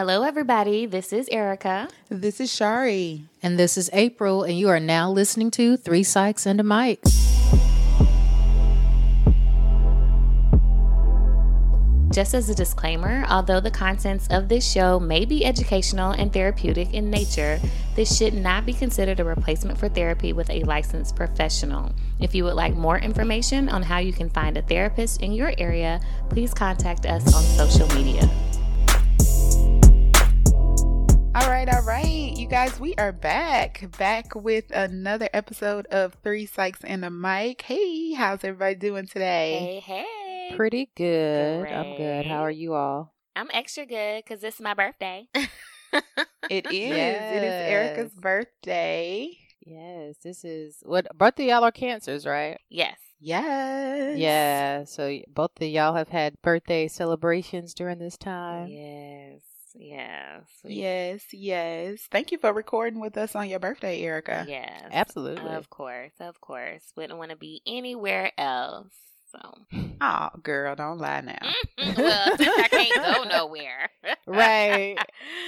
Hello, everybody. This is Erica. This is Shari. And this is April, and you are now listening to Three Psychs and a Mic. Just as a disclaimer, although the contents of this show may be educational and therapeutic in nature, this should not be considered a replacement for therapy with a licensed professional. If you would like more information on how you can find a therapist in your area, please contact us on social media. All right, all right. You guys, we are back. Back with another episode of Three Psychs and a Mic. Hey, how's everybody doing today? Hey, hey. Pretty good. I'm good. How are you all? I'm extra good because it's my birthday. It is. It is Erica's birthday. Yes, this is what birthday y'all are cancers, right? yes. Yes. Yeah. So both of y'all have had birthday celebrations during this time. Yes. Yes. Yes, yes. Thank you for recording with us on your birthday, Erica. Yes. Absolutely. Of course. Of course. Wouldn't want to be anywhere else. So. Oh, girl, don't lie now. Mm-hmm, well, I can't go nowhere. Right.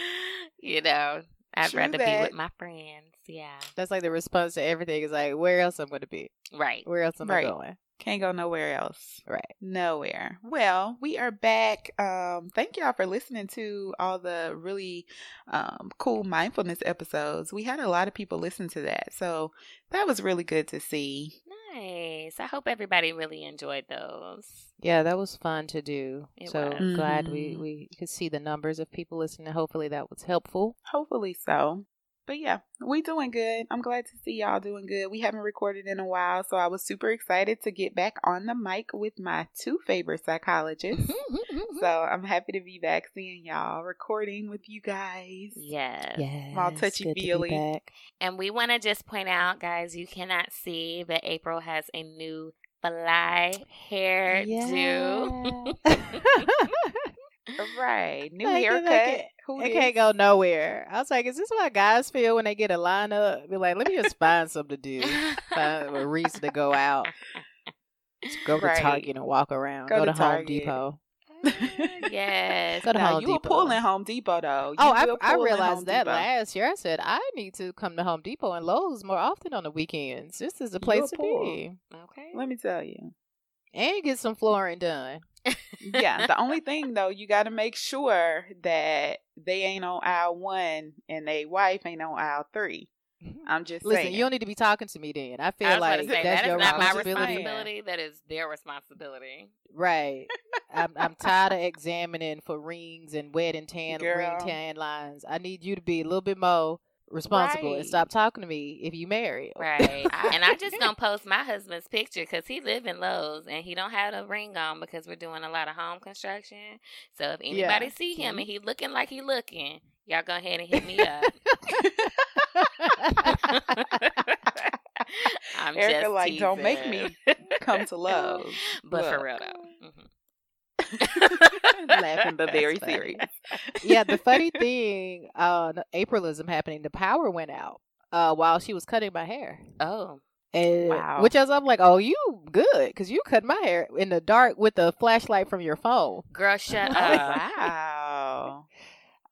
you know, I'd True rather be with my friends. Yeah. That's like the response to everything is like, where else I'm going to be? Right. Where else am Right. I going? Can't go nowhere else. Right. Nowhere. Well, we are back. Um, thank y'all for listening to all the really um, cool mindfulness episodes. We had a lot of people listen to that. So that was really good to see. Nice. I hope everybody really enjoyed those. Yeah, that was fun to do. It so was. glad we Mhm. we could see the numbers of people listening. Hopefully that was helpful. Hopefully so. But yeah, we doing good. I'm glad to see y'all doing good. We haven't recorded in a while, so I was super excited to get back on the mic with my two favorite psychologists. so I'm happy to be back seeing y'all, recording with you guys. yes. Yeah. All touchy-feely. And we want to just point out, guys, you cannot see that April has a new fly hair do. Right. New Like, haircut. like it- Who It can't go nowhere. I was like, is this what guys feel when they get a lineup? Be like, let me just find something to do. Find a reason to go out. Just go to Right. Target and walk around. Go Go, to to, Home Depot. Ah, yes. Go to Home you were Depot. pulling Home Depot though. You Oh, I, I pull in Home realized that Depot. last year. I said I need to come to Home Depot and Lowe's more often on the weekends. This is the place to be, Okay. Let me tell you. and get some flooring done. Yeah, the only thing though, you got to make sure that they ain't on aisle one and they wife ain't on aisle three. Mm-hmm. I'm just Listen, saying. you don't need to be talking to me then. I feel I like say, that's that is your not my responsibility. responsibility. That is their responsibility. Right. I'm I'm tired of examining for rings and wedding tan ring tan lines. I need you to be a little bit more responsible Right. and stop talking to me if you married. Right. and I just gonna post my husband's picture because he live in Lowe's and he don't have a ring on because we're doing a lot of home construction. So if anybody see him and he looking like he looking, y'all go ahead and hit me up. I'm Erica, just like, don't make me come to Lowe's. But for real though. Mhm. Laughing, but very serious. yeah, the funny thing, uh, Aprilism happening. The power went out uh, while she was cutting my hair, Oh. and Wow. which I was I'm like, oh, you good because you cut my hair in the dark with the flashlight from your phone. Girl, shut up. wow.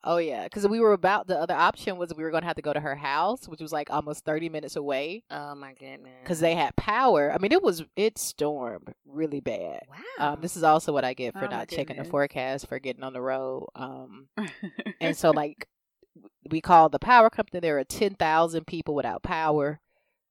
Oh yeah, because we were about the other option was we were gonna have to go to her house, which was like almost thirty minutes away Oh my goodness. because they had power. I mean, it was it stormed really bad. Wow. Um, this is also what I get for Oh, not checking the forecast for getting on the road. Um, and so like we called the power company. There are ten thousand people without power.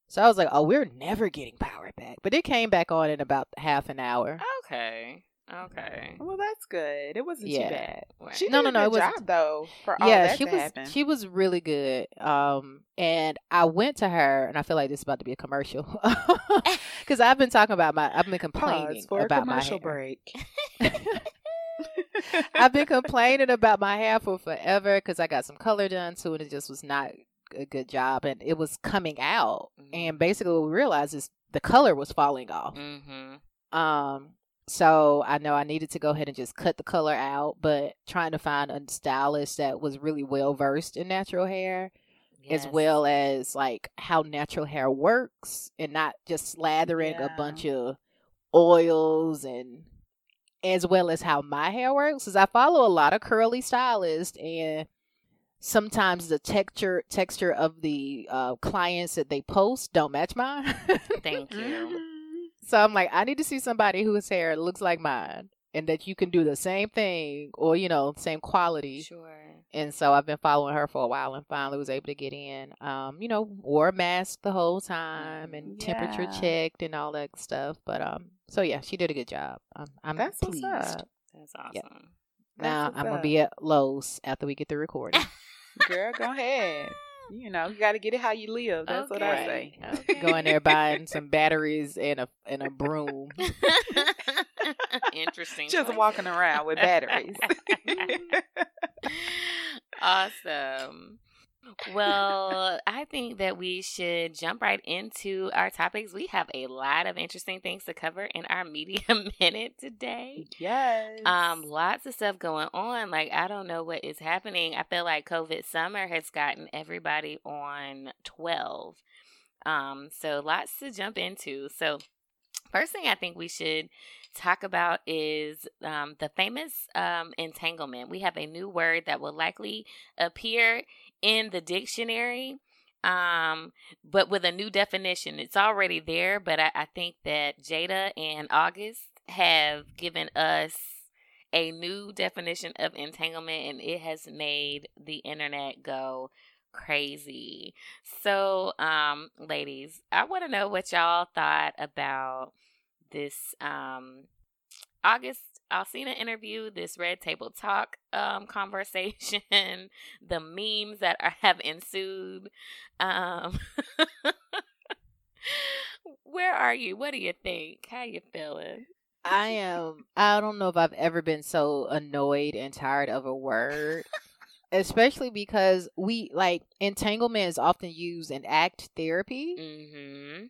So I was like, oh, we're never getting power back. But it came back on in about half an hour. okay. Okay. well, that's good. It wasn't Yeah. too bad. Right. She did No, no, a no, good it wasn't- job though for all yeah, that she was happen. she was really good. Um, and I went to her, and I feel like this is about to be a commercial because I've been talking about my I've been complaining about my commercial hair. break. I've been complaining about my hair for forever because I got some color done to it. It just was not a good job, and it was coming out. Mhm. And basically, what we realized is the color was falling off. Mm-hmm. Um, so I know I needed to go ahead and just cut the color out, but trying to find a stylist that was really well versed in natural hair. as well as like how natural hair works and not just slathering Yeah. a bunch of oils and as well as how my hair works. Because I follow a lot of curly stylists, and sometimes the texture texture of the uh, clients that they post don't match mine. Thank you. So I'm like, I need to see somebody whose hair looks like mine, and that you can do the same thing or you know same quality. Sure. And so I've been following her for a while and finally was able to get in. Um, you know, wore a mask the whole time and temperature checked and all that stuff. But um, so yeah, she did a good job. I'm, I'm That's pleased. That's awesome. Yeah. That's Now I'm gonna be at Lowe's after we get the recording. Girl, go ahead. You know, you got to get it how you live. That's what I say. Okay. Go in there buying some batteries and a and a broom. Interesting. Just walking around with batteries. awesome. Well, I think that we should jump right into our topics. We have a lot of interesting things to cover in our media minute today. yes. Um, lots of stuff going on. Like I don't know what is happening. I feel like COVID summer has gotten everybody on twelve. Um, so lots to jump into. So first thing I think we should talk about is um, the famous um, entanglement. We have a new word that will likely appear in the dictionary um but with a new definition. It's already there but I, I think that jada and august have given us a new definition of entanglement and it has made the internet go crazy. So um ladies i want to know what y'all thought about this um august Alsina interview this red table talk um conversation the memes that are, have ensued um where are you what do you think how you feeling I am. I don't know if I've ever been so annoyed and tired of a word. Especially because we like entanglement is often used in act therapy. mm-hmm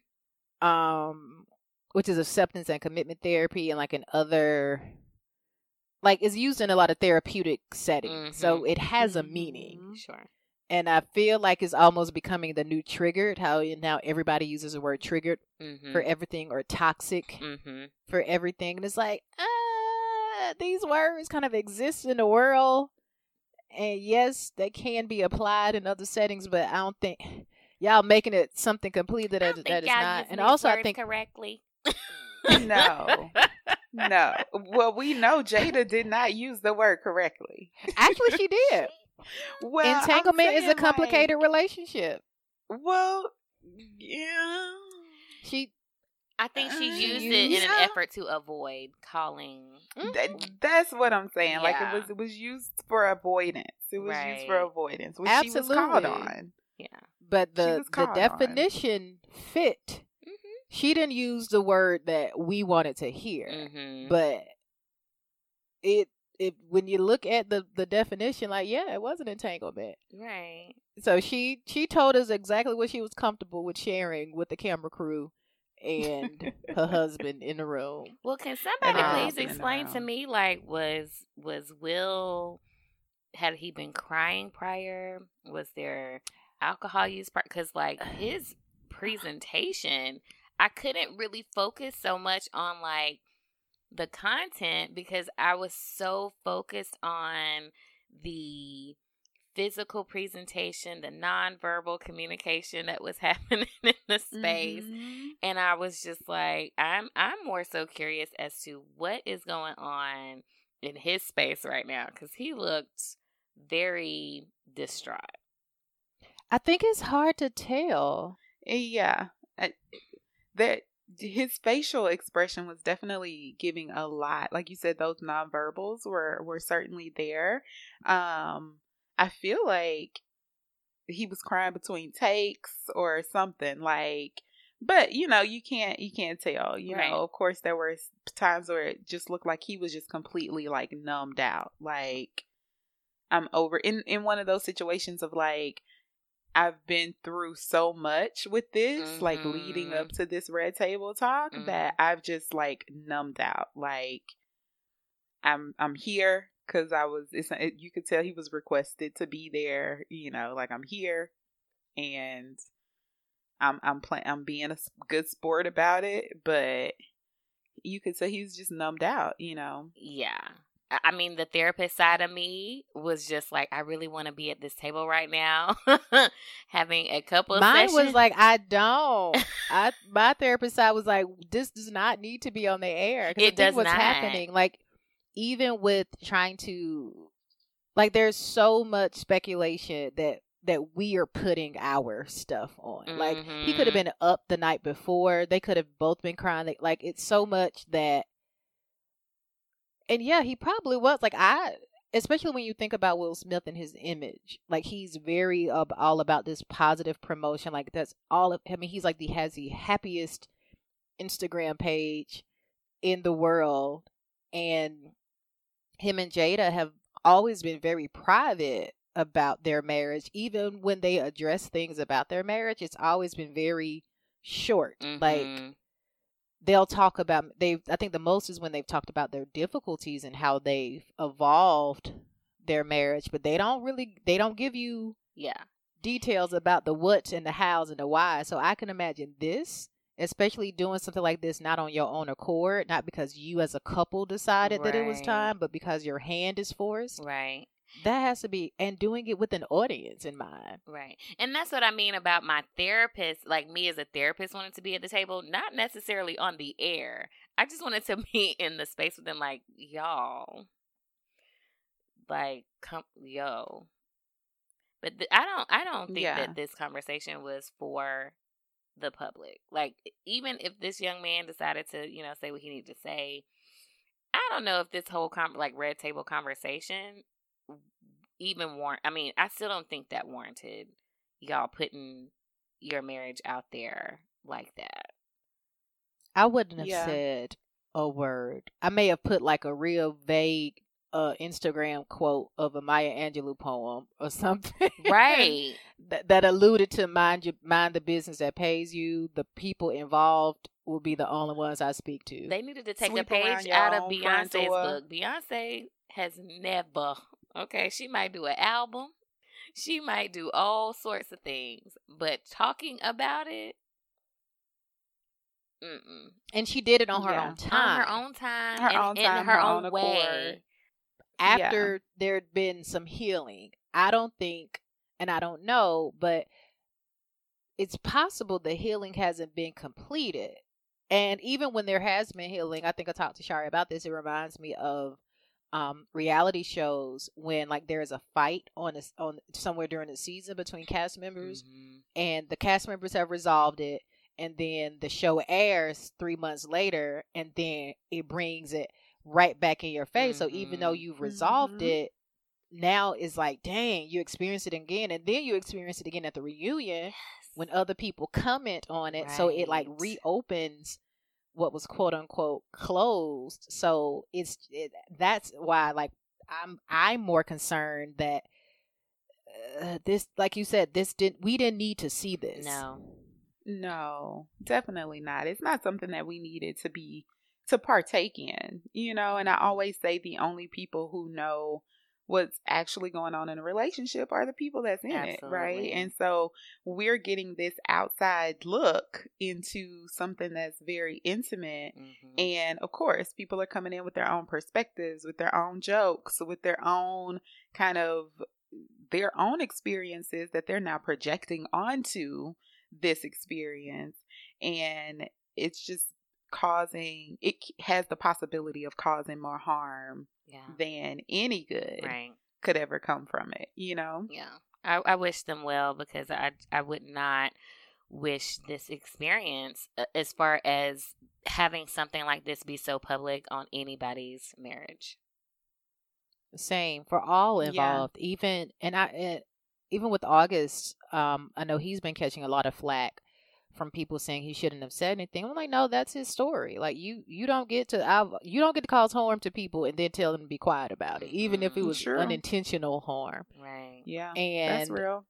um which is acceptance and commitment therapy and like in other like it's used in a lot of therapeutic settings so Mhm. it has a meaning. Mhm. sure. And i feel like it's almost becoming the new triggered how now everybody uses the word triggered mm-hmm. for everything or toxic mm-hmm. for everything and it's like uh, these words kind of exist in the world. And yes they can be applied in other settings but i don't think y'all making it something complete that, I don't that think is y'all not. Using and these also i think correctly. No. No. Well, we know Jada did not use the word correctly. actually she did Well, entanglement is a complicated relationship. Well, yeah. She I think she Uh, used it in an effort to avoid calling. That, that's what I'm saying. Like it was, it was used for avoidance. It was used for avoidance, which she was called Absolutely. on. Yeah. but the the caught on. definition fit. She didn't use the word that we wanted to hear. Mm-hmm. But it it when you look at the the definition like yeah, it was an entanglement. right. So she she told us exactly what she was comfortable with sharing with the camera crew and her husband in the room. Well, can somebody Um, please explain to me, like, was was Will had he been crying prior? Was there alcohol use? Because like his presentation, I couldn't really focus so much on like the content because I was so focused on the physical presentation, the nonverbal communication that was happening in the space Mhm. and I was just like, I'm I'm more so curious as to what is going on in his space right now because he looked very distraught. I think it's hard to tell. Yeah. I- That his facial expression was definitely giving a lot. Like you said, those nonverbals were were certainly there. Um, I feel like he was crying between takes or something like but you know you can't you can't tell you Right. know of course there were times where it just looked like he was just completely like numbed out like i'm over in in one of those situations of like i've been through so much with this like leading up Mhm. to this red table talk Mhm. that i've just like numbed out like i'm i'm here because i was it's it, you could tell he was requested to be there you know like i'm here and i'm i'm playing i'm being a good sport about it but you could say he was just numbed out, you know. Yeah. I mean, the therapist side of me was just like, I really want to be at this table right now, having a couple. Mine sessions. was like, I don't. I my therapist side was like, this does not need to be on the air. It does what's not. happening. Like, even with trying to, like, there's so much speculation that that we are putting our stuff on. Like, he could have Mhm. been up the night before. They could have both been crying. Like, it's so much that. And yeah, he probably was. Like, I especially when you think about Will Smith and his image, like he's very uh, all about this positive promotion. Like that's all of. I mean, he's like the has the happiest Instagram page in the world, and him and Jada have always been very private about their marriage. Even when they address things about their marriage, it's always been very short. Like Mhm. They'll talk about they I think the most is when they've talked about their difficulties and how they've evolved their marriage, but they don't really they don't give you yeah, details about the what's and the hows and the why. So I can imagine this, especially doing something like this not on your own accord, not because you as a couple decided that it was time, but because your hand is forced. right. That has to be and doing it with an audience in mind. Right. And that's what I mean about my therapist. Like me as a therapist wanted to be at the table, not necessarily on the air. I just wanted to be in the space with them like, y'all. Like, come yo. But th- I don't I don't think Yeah. that this conversation was for the public. Like even if this young man decided to, you know, say what he needed to say, I don't know if this whole com- like red table conversation even warrant. I mean, I still don't think that warranted y'all putting your marriage out there like that. I wouldn't have Yeah. said a word. I may have put like a real vague uh Instagram quote of a Maya Angelou poem or something. Right. that, that alluded to mind you mind the business that pays you. The people involved will be the only ones I speak to. they needed to take Sweep a page out of Beyonce's book. Beyonce has never. Okay, she might do an album. She might do all sorts of things, but talking about it, mm-mm. and she did it on her Yeah. own on time. her own time, Her and own in time, her, her own, own way. accord. after there'd been some healing. I don't think, and I don't know, but it's possible the healing hasn't been completed. And even when there has been healing, I think I talked to Shari about this. It reminds me of um, reality shows when like there is a fight on a, on somewhere during the season between cast members, Mhm. and the cast members have resolved it, and then the show airs three months later, and then it brings it right back in your face. So even though Mhm. you've resolved Mhm. it, now it's like, dang, you experience it again, and then you experience it again at the reunion when other people comment on it. So it like reopens what was quote unquote closed. So it's it, that's why like I'm I'm more concerned that uh, this like you said this didn't we didn't need to see this. No. No, definitely not. It's not something that we needed to be to partake in, you know. And I always say the only people who know what's actually going on in a relationship are the people that's in it, right? And so we're getting this outside look into something that's very intimate. Mhm. And of course, people are coming in with their own perspectives, with their own jokes, with their own kind of their own experiences that they're now projecting onto this experience. And it's just causing, it has the possibility of causing more harm yeah. than any good Right. could ever come from it, you know? Yeah. I, I wish them well because I I would not wish this experience uh, as far as having something like this be so public on anybody's marriage. Same for all Yeah. involved. Even and I eh, even with August, um, I know he's been catching a lot of flack from people saying he shouldn't have said anything. I'm like, no, that's his story. Like you, you don't get to, I, you don't get to cause harm to people and then tell them to be quiet about it, even if it Mhm. was True. unintentional harm. Right. Yeah. And that's real.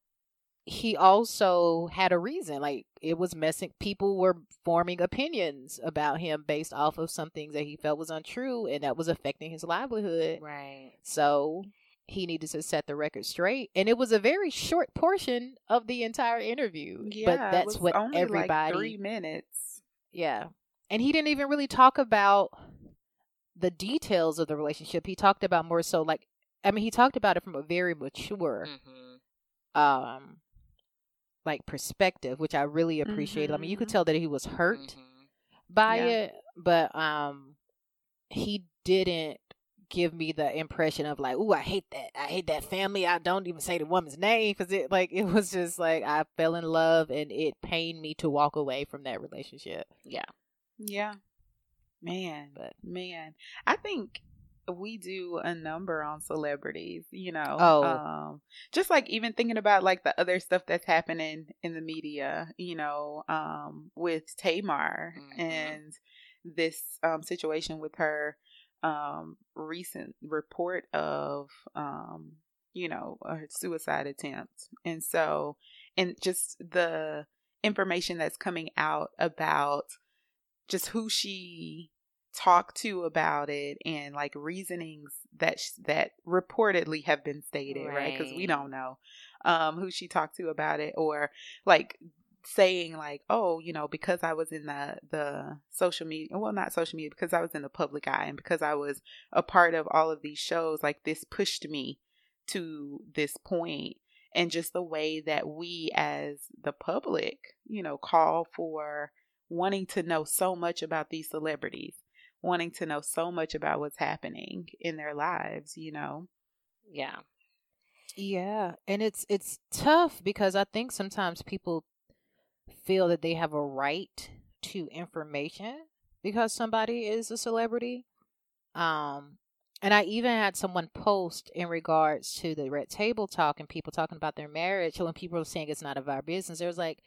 he also had a reason. Like it was messing. People were forming opinions about him based off of some things that he felt was untrue, and that was affecting his livelihood. Right. So he needed to set the record straight, and it was a very short portion of the entire interview. Yeah. but it that's was what only everybody. like three minutes. Yeah, and he didn't even really talk about the details of the relationship. He talked about more so like I mean, he talked about it from a very mature mm-hmm. um like perspective, which I really appreciated. Mm-hmm. I mean, you could mm-hmm. tell that he was hurt mm-hmm. by yeah. it, but um he didn't give me the impression of like, oh, I hate that. I hate that family." I don't even say the woman's name cuz it like it was just like I fell in love and it pained me to walk away from that relationship. Yeah. Yeah. Man, but man, I think we do a number on celebrities, you know. Oh. Um, just like even thinking about like the other stuff that's happening in the media, you know, um, with Tamar mm-hmm. and this um, situation with her um, recent report of, um, you know, a suicide attempt. And so, and just the information that's coming out about just who she talked to about it and like reasonings that sh- that reportedly have been stated right because right? we don't know um who she talked to about it or like saying like oh you know because i was in the the social media well not social media because i was in the public eye and because i was a part of all of these shows like this pushed me to this point. And just the way that we as the public you know call for wanting to know so much about these celebrities wanting to know so much about what's happening in their lives you know? Yeah. Yeah and it's it's tough because i think sometimes people feel that they have a right to information because somebody is a celebrity. Um, and I even had someone post in regards to the red table talk and people talking about their marriage. When people were saying it's not of our business, there was like,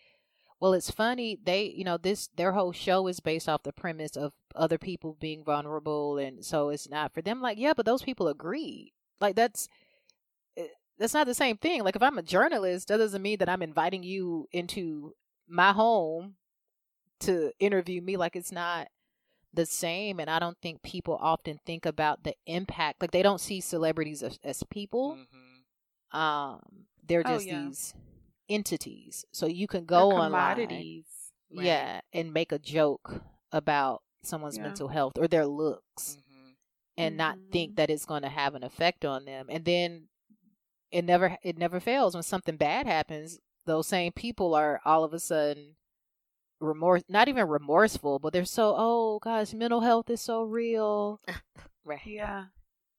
well, it's funny. They, you know, this their whole show is based off the premise of other people being vulnerable, and so it's not for them. Like, yeah, but those people agreed. Like that's eh, that's not the same thing. Like if I'm a journalist, that doesn't mean that I'm inviting you into my home to interview me like it's not the same and i don't think people often think about the impact like they don't see celebrities as, as people mm-hmm. um they're oh, just oh, yeah. these entities so you can go on commodities right. yeah and make a joke about someone's yeah. mental health or their looks mm-hmm. and mm-hmm. not think mm-hmm. that it's going to have an effect on them and then it never it never fails when something bad happens those same people are all of a sudden remorse not even remorseful but they're so oh gosh mental health is so real. Right. Yeah.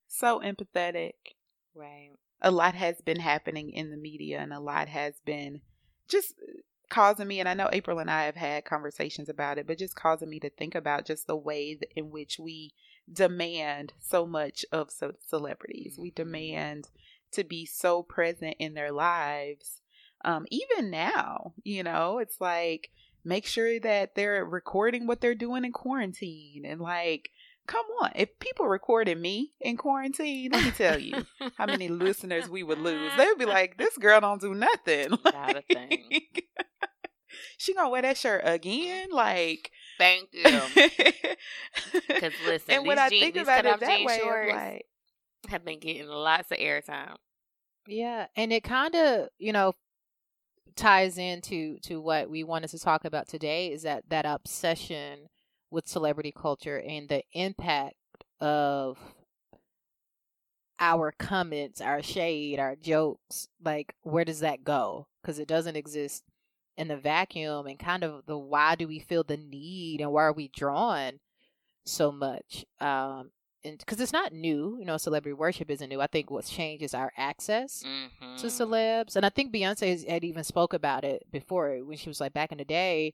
So empathetic. Right. A lot has been happening in the media and a lot has been just causing me and i know april and i have had conversations about it but just causing me to think about just the way in which we demand so much of celebrities. We mm-hmm. demand to be so present in their lives um, even now, you know, it's like make sure that they're recording what they're doing in quarantine and like come on if people recorded me in quarantine let me tell you how many listeners we would lose. They would be like this girl don't do nothing. Like, she gonna wear that shirt again? Like thank you. Because listen and when i think about it that way like, have been getting lots of airtime. Yeah and it kind of you know ties into to what we wanted to talk about today is that that obsession with celebrity culture and the impact of our comments, our shade, our jokes, like where does that go? Because it doesn't exist in the vacuum and kind of the why do we feel the need and why are we drawn so much um because it's not new. You know, celebrity worship isn't new. I think what's changed is our access mm-hmm. to celebs, and I think Beyonce had even spoke about it before when she was like back in the day.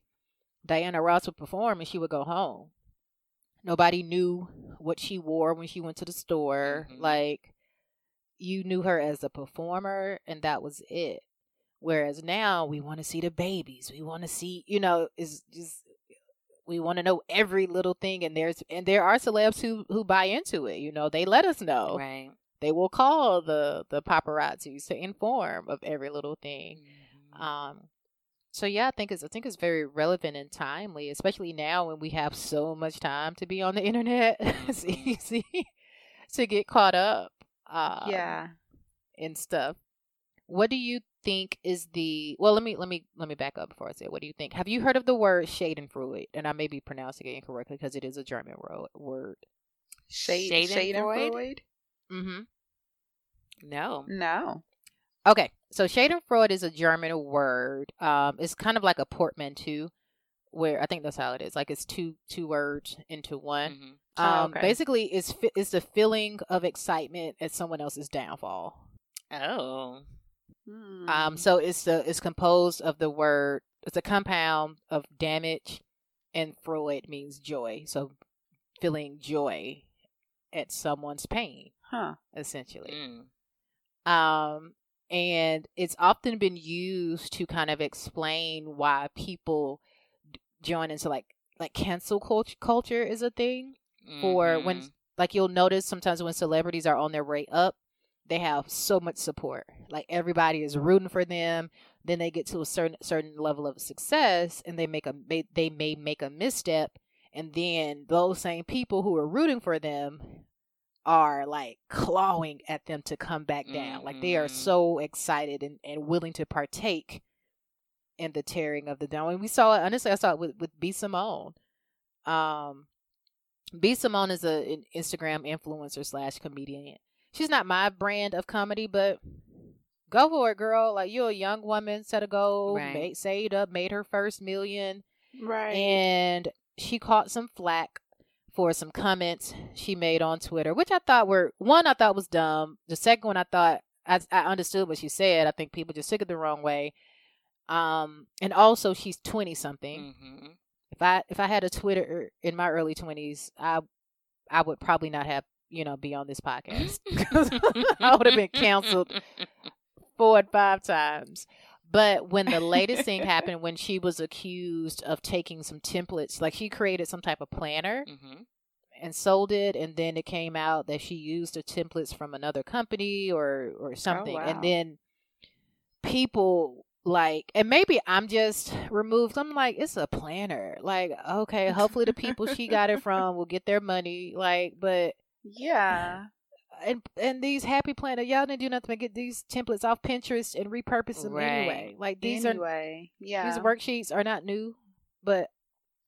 Diana Ross would perform and she would go home. Nobody knew what she wore when she went to the store. Mm-hmm. Like you knew her as a performer, and that was it. Whereas now we want to see the babies. We want to see, you know, is just we want to know every little thing and there's and there are celebs who who buy into it you know they let us know. Right. They will call the the paparazzi to inform of every little thing. Mm-hmm. um so yeah i think it's i think it's very relevant and timely especially now when we have so much time to be on the internet it's mm-hmm. easy to get caught up uh yeah. and stuff. What do you think is the well? Let me let me let me back up before I say. It. What do you think? Have you heard of the word Schadenfreude? And I may be pronouncing it incorrectly because it is a German ro- word. Shade, Schadenfreude. Mm-hmm. No. No. Okay, so Schadenfreude is a German word. Um, it's kind of like a portmanteau, where I think that's how it is. Like it's two two words into one. Mhm. Oh, Um, okay. basically, it's fi- it's the feeling of excitement at someone else's downfall. Oh. Hmm. Um, so it's the it's composed of the word. It's a compound of damage, and Freude means joy. So feeling joy at someone's pain, huh. essentially. Mm. Um, and it's often been used to kind of explain why people join into like like cancel culture. Culture is a thing for when Mhm. like you'll notice sometimes when celebrities are on their way up they have so much support. Like everybody is rooting for them. Then they get to a certain certain level of success and they make a may, they may make a misstep. And then those same people who are rooting for them are like clawing at them to come back down. Like they are Mhm. so excited and, and willing to partake in the tearing of the down. And we saw it honestly i saw it with with b. Simone. Um B. Simone is a an Instagram influencer slash comedian. She's not my brand of comedy, but go for it, girl. Like you're a young woman, set a goal, Right. made saved up, made her first million, Right. and she caught some flack for some comments she made on Twitter, which I thought were one I thought was dumb. The second one I thought I, I understood what she said. I think people just took it the wrong way. Um, and also she's twenty something Mhm. if I if I had a Twitter in my early twenties, I I would probably not have you know be on this podcast. I would have been canceled four and five times. But when the latest thing happened, when she was accused of taking some templates, like she created some type of planner Mhm. and sold it, and then it came out that she used the templates from another company or or something, wow. and then people like and maybe i'm just removed i'm like it's a planner like okay hopefully the people she got it from will get their money like but yeah. and and these happy planner y'all didn't do nothing but get these templates off pinterest and repurpose them Right. anyway like these are anyway, yeah. these worksheets are not new but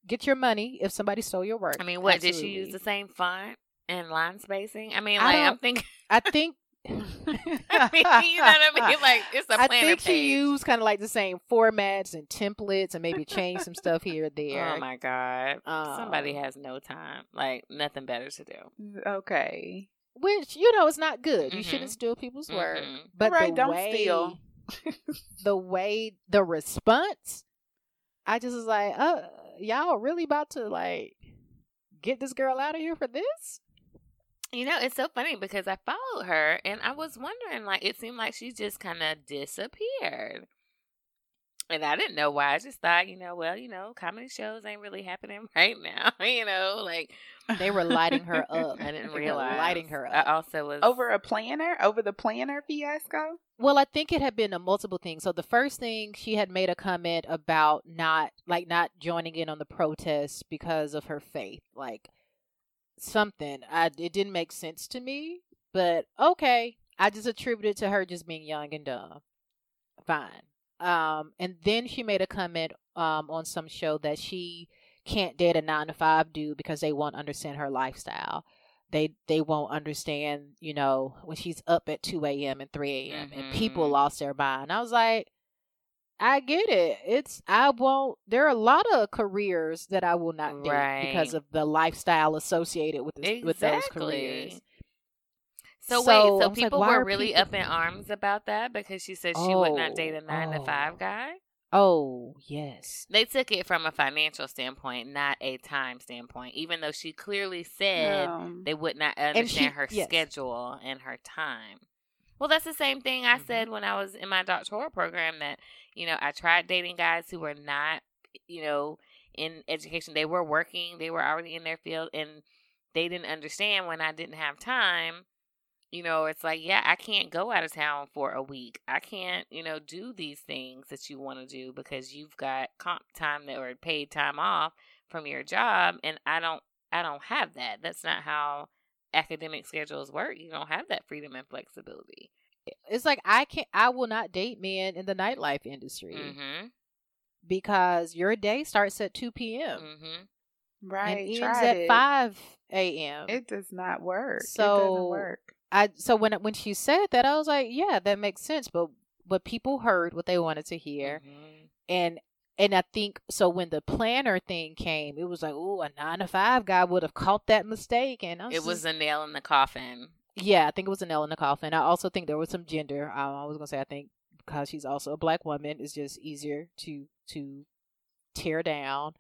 get your money if somebody stole your work I mean, what did she use the same font and line spacing? I mean, I like I'm don't- thinking. i think I mean, you know what I mean? Like it's a I planner think page. she used kind of like the same formats and templates and maybe changed some stuff here or there. Oh my god! Somebody Um, has no time, like nothing better to do. okay. which you know is not good. You Mhm. shouldn't steal people's work. Mhm. But Right, the don't way, steal. the way the response, I just was like, uh, y'all really about to like get this girl out of here for this? You know, it's so funny because I followed her and I was wondering, like, it seemed like she just kind of disappeared. And I didn't know why. I just thought, you know, well, you know, comedy shows ain't really happening right now. you know, like They were lighting her up. I didn't They were realize. lighting her I up. also was over a planner, over the planner fiasco. Well, I think it had been a multiple things. So the first thing she had made a comment about not like not joining in on the protest because of her faith, like something. I it didn't make sense to me, but okay. I just attributed to her just being young and dumb. Fine. Um, and then she made a comment um on some show that she can't date a nine to five dude because they won't understand her lifestyle they they won't understand, you know, when she's up at two a.m. and three a.m. and people Mhm. lost their mind. I was like, I get it. It's I won't. There are a lot of careers that I will not date because of the lifestyle associated with this, with those careers. So, So, wait, so like, people why were really people- up in arms about that because she said she would not date a Oh, nine to oh. five guy. Oh yes, They took it from a financial standpoint, not a time standpoint, even though she clearly said Um, they would not she- understand her yes. schedule and her time. Well, that's the same thing I Mhm. said when I was in my doctoral program that, you know, I tried dating guys who were not, you know, in education. They were working, they were already in their field, and they didn't understand when I didn't have time. You know, it's like, yeah, I can't go out of town for a week. I can't, you know, do these things that you want to do because you've got comp time that or paid time off from your job and I don't I don't have that. That's not how academic schedules work. You don't have that freedom and flexibility. It's like I can't. I will not date men in the nightlife industry Mm-hmm. because your day starts at two p.m. Mm-hmm. Right. and ends at it. five a.m. It does not work. it So- doesn't work. I so when when she said that, I was like, yeah, that makes sense. But but people heard what they wanted to hear, Mhm. and and I think so when the planner thing came, it was like, oh, a nine to five guy would have caught that mistake, and was It was just- a nail in the coffin. yeah, I think it was a nail in the coffin. I also think there was some gender. Um, I was gonna say I think because she's also a black woman, it's just easier to to tear down.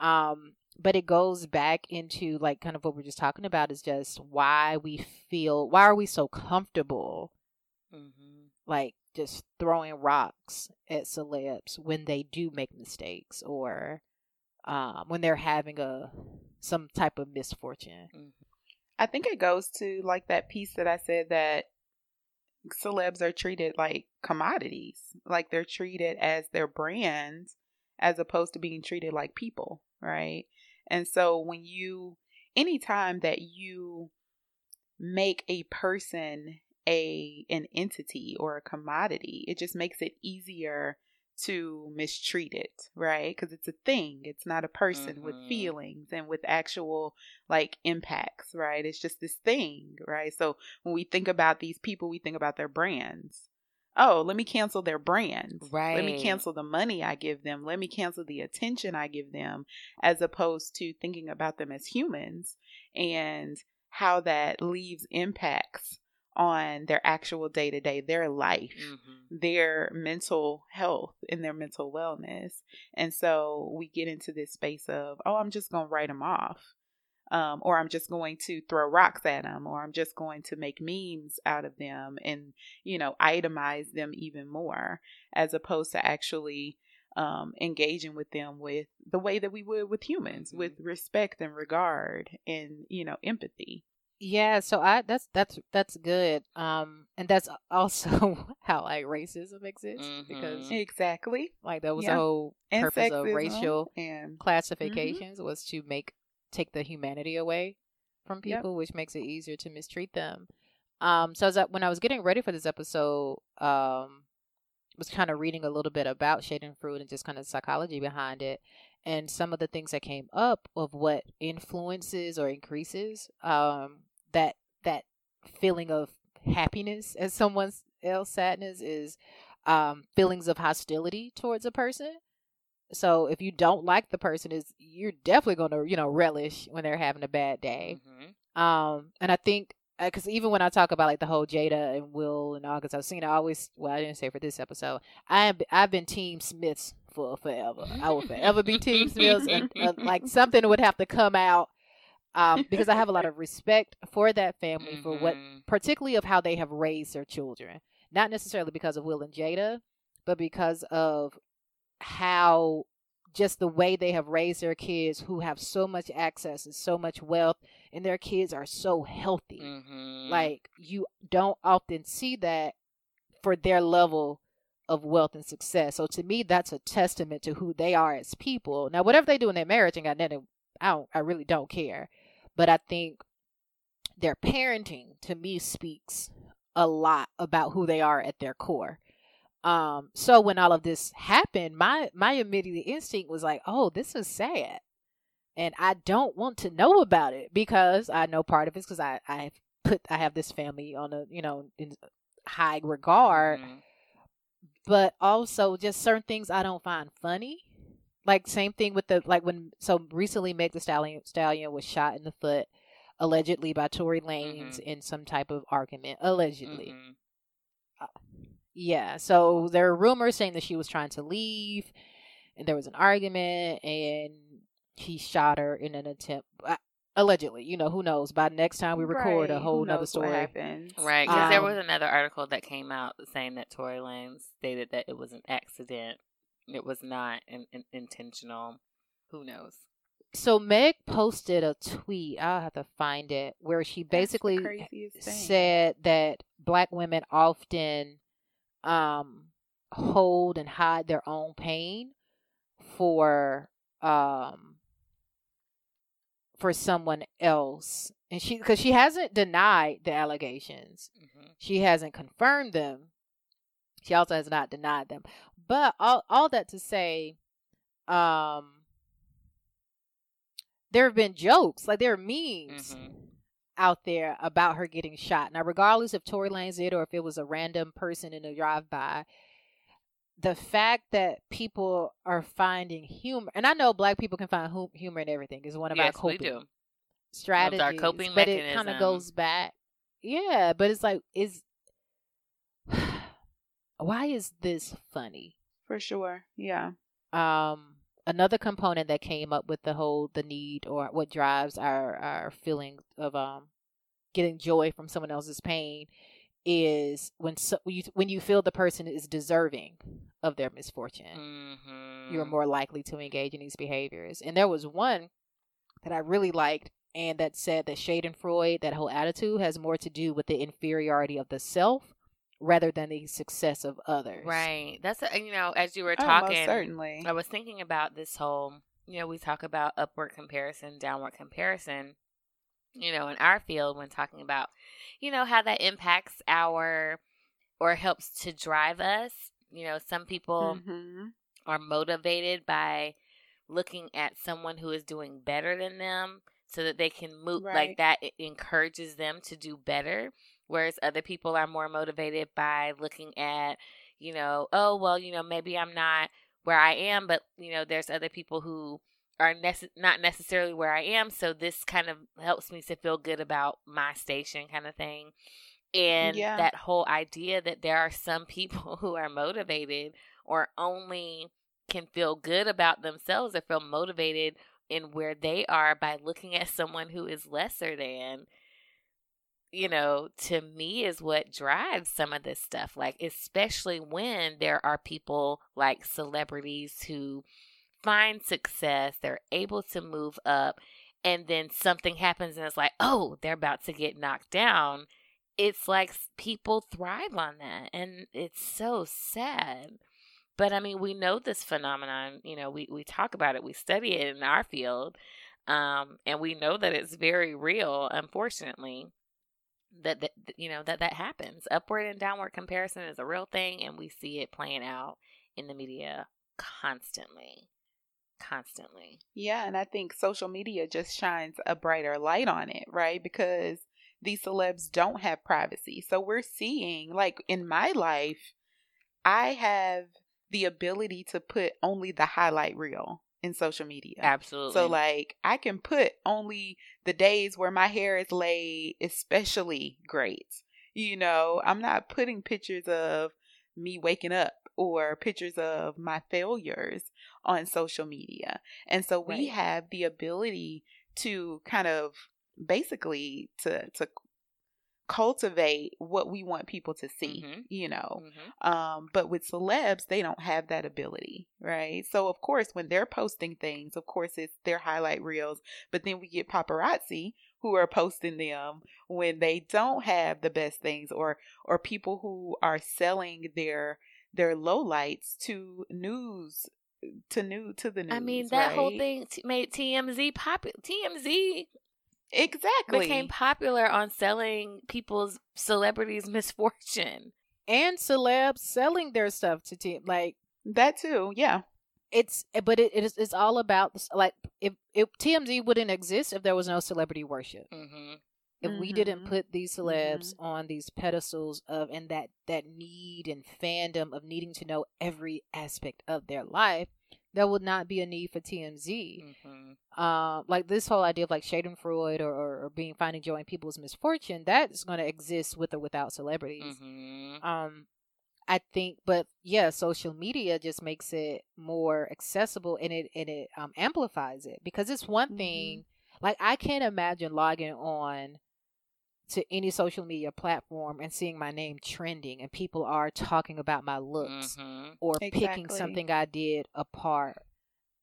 Um, but it goes back into like kind of what we're just talking about is just why we feel why are we so comfortable Mm-hmm. like just throwing rocks at celebs when they do make mistakes or um, when they're having a some type of misfortune. I think it goes to like that piece that I said that celebs are treated like commodities, like they're treated as their brands as opposed to being treated like people, right? And so when you anytime that you make a person a an entity or a commodity, it just makes it easier to mistreat it, right? Because it's a thing. It's not a person with Mhm. feelings and with actual like impacts, right? It's just this thing, right? So when we think about these people, we think about their brands. Oh, let me cancel their brands. Right. Let me cancel the money I give them. Let me cancel the attention I give them, as opposed to thinking about them as humans and how that leaves impacts on their actual day to day, their life Mm-hmm. their mental health and their mental wellness. And so we get into this space of, oh, I'm just going to write them off. Um, or I'm just going to throw rocks at them, or I'm just going to make memes out of them and, you know, itemize them even more, as opposed to actually um, engaging with them with the way that we would with humans, Mhm. with respect and regard and, you know, empathy. Yeah, so I that's that's that's good. Um and that's also how like racism exists because Mhm. Exactly. like that was Yeah. the whole And purpose of racial and classifications was to make take the humanity away from Yep. people, which makes it easier to mistreat them. Um so as I, when I was getting ready for this episode, um was kind of reading a little bit about shade fruit and just kind of psychology behind it and some of the things that came up of what influences or increases um that that feeling of happiness as someone else sadness is um feelings of hostility towards a person so if you don't like the person is you're definitely going to you know relish when they're having a bad day Mm-hmm. um, and I think because even when I talk about like the whole Jada and Will and August, I've seen I always well I didn't say for this episode I am I've been Team Smiths for forever. I will forever be Team Smiths, and uh, like something would have to come out um, because I have a lot of respect for that family for what Mhm. particularly of how they have raised their children. Not necessarily because of Will and Jada, but because of how just the way they have raised their kids who have so much access and so much wealth and their kids are so healthy. Mhm. Like you don't often see that for their level of wealth and success. So to me that's a testament to who they are as people. Now whatever they do in their marriage and got nothing I don't I really don't care. But I think their parenting to me speaks a lot about who they are at their core. Um, so when all of this happened, my my immediate instinct was like, "Oh, this is sad," and I don't want to know about it because I know part of it's because I I put I have this family on a you know in high regard, Mhm. but also just certain things I don't find funny. Like same thing with the like when so recently Meg the Stallion Stallion was shot in the foot allegedly by Tory Lanez in some type of argument allegedly. Mhm. Yeah, so there are rumors saying that she was trying to leave, and there was an argument, and he shot her in an attempt. Uh, allegedly, you know, who knows? By next time we record a whole Who nother story. happens. Right, because there Um, was another article that came out saying that Tory Lanez stated that it was an accident. It was not in, in, intentional. Who knows? So Meg posted a tweet. I'll have to find it where she basically said that black women often um hold and hide their own pain for um for someone else. And she, because she hasn't denied the allegations, mm-hmm. she hasn't confirmed them. She also has not denied them. But all, all that to say, um, there have been jokes, like there are memes mm-hmm. out there about her getting shot. Now, regardless if Tory Lanez did or if it was a random person in a drive by, the fact that people are finding humor, and I know black people can find humor in everything, is one of yes, our coping strategies. Our coping but mechanism. it kind of goes back. Yeah, but it's like, is why is this funny? For sure. Yeah. Um, another component that came up with the whole the need or what drives our our feeling of um getting joy from someone else's pain is when so, when you when you feel the person is deserving of their misfortune, mm-hmm. you're more likely to engage in these behaviors. And there was one that I really liked, and that said that Schadenfreude, that whole attitude, has more to do with the inferiority of the self rather than the success of others. Right. That's a, you know, as you were oh, talking, certainly, I was thinking about this whole. You know, we talk about upward comparison, downward comparison. You know, in our field, when talking about you know, how that impacts our or helps to drive us. You know, some people mm-hmm. are motivated by looking at someone who is doing better than them so that they can move right. like that it encourages them to do better whereas other people are more motivated by looking at you know oh well you know maybe i'm not where i am but you know there's other people who are nece- not necessarily where I am. So this kind of helps me to feel good about my station, kind of thing. And yeah. that whole idea that there are some people who are motivated or only can feel good about themselves or feel motivated in where they are by looking at someone who is lesser than you know, to me is what drives some of this stuff. Like, especially when there are people like celebrities who find success, they're able to move up, and then something happens and it's like, oh, they're about to get knocked down. It's like people thrive on that, and it's so sad. But I mean, we know this phenomenon. You know, we, we talk about it, we study it in our field, um, and we know that it's very real, unfortunately. That, that you know that that happens upward and downward comparison is a real thing and we see it playing out in the media constantly constantly. Yeah, and I think social media just shines a brighter light on it, right? Because these celebs don't have privacy. So we're seeing, like in my life, I have the ability to put only the highlight reel in social media. Absolutely. So like I can put only the days where my hair is laid especially great. You know, I'm not putting pictures of me waking up or pictures of my failures on social media. And so we right. have the ability to kind of basically to to cultivate what we want people to see mm-hmm. you know mm-hmm. um but with celebs they don't have that ability right so of course when they're posting things of course it's their highlight reels but then we get paparazzi who are posting them when they don't have the best things or or people who are selling their their lowlights to news to new to the news. I mean, that right? whole thing t- made TMZ popular. TMZ exactly became popular on selling people's celebrities' misfortune and celebs selling their stuff to team like that too. Yeah, it's but it, it is it's all about like if if TMZ wouldn't exist if there was no celebrity worship. Mm-hmm if mm-hmm. we didn't put these celebs mm-hmm. on these pedestals of and that that need and fandom of needing to know every aspect of their life there would not be a need for TMZ. Mm-hmm. Uh, like this whole idea of like Schadenfreude or, or, or being finding joy in people's misfortune, that is going to exist with or without celebrities. Mm-hmm. Um, I think, but yeah, social media just makes it more accessible and it and it um, amplifies it because it's one mm-hmm. thing. Like I can't imagine logging on to any social media platform and seeing my name trending and people are talking about my looks mm-hmm. or exactly. picking something I did apart.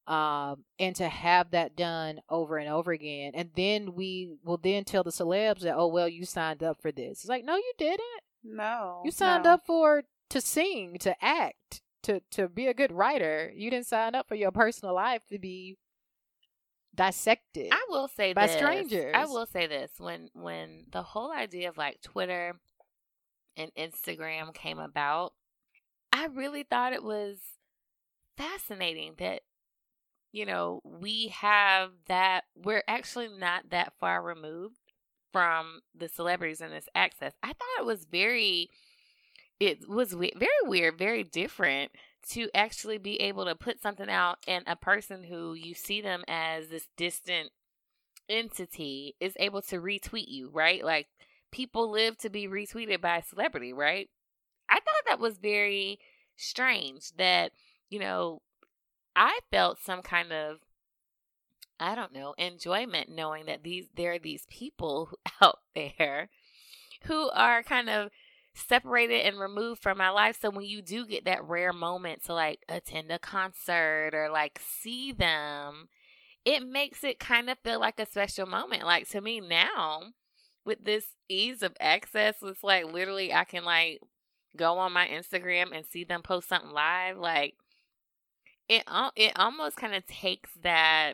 Um, and to have that done over and over again. And then we will then tell the celebs that, oh, well, you signed up for this. It's like, no, you didn't. No. You signed no. up for to sing, to act, to, to be a good writer. You didn't sign up for your personal life to be dissected. I will say by this. strangers. I will say this when when the whole idea of like Twitter and Instagram came about, I really thought it was fascinating that you know we have that we're actually not that far removed from the celebrities and this access. I thought it was very it was we- very weird, very different to actually be able to put something out and a person who you see them as this distant entity is able to retweet you, right? Like people live to be retweeted by a celebrity, right? I thought that was very strange that, you know, I felt some kind of I don't know, enjoyment knowing that these there are these people out there who are kind of separated and removed from my life. So when you do get that rare moment to like attend a concert or like see them, it makes it kind of feel like a special moment. Like to me now, with this ease of access, it's like literally I can like go on my Instagram and see them post something live. Like it, it almost kind of takes that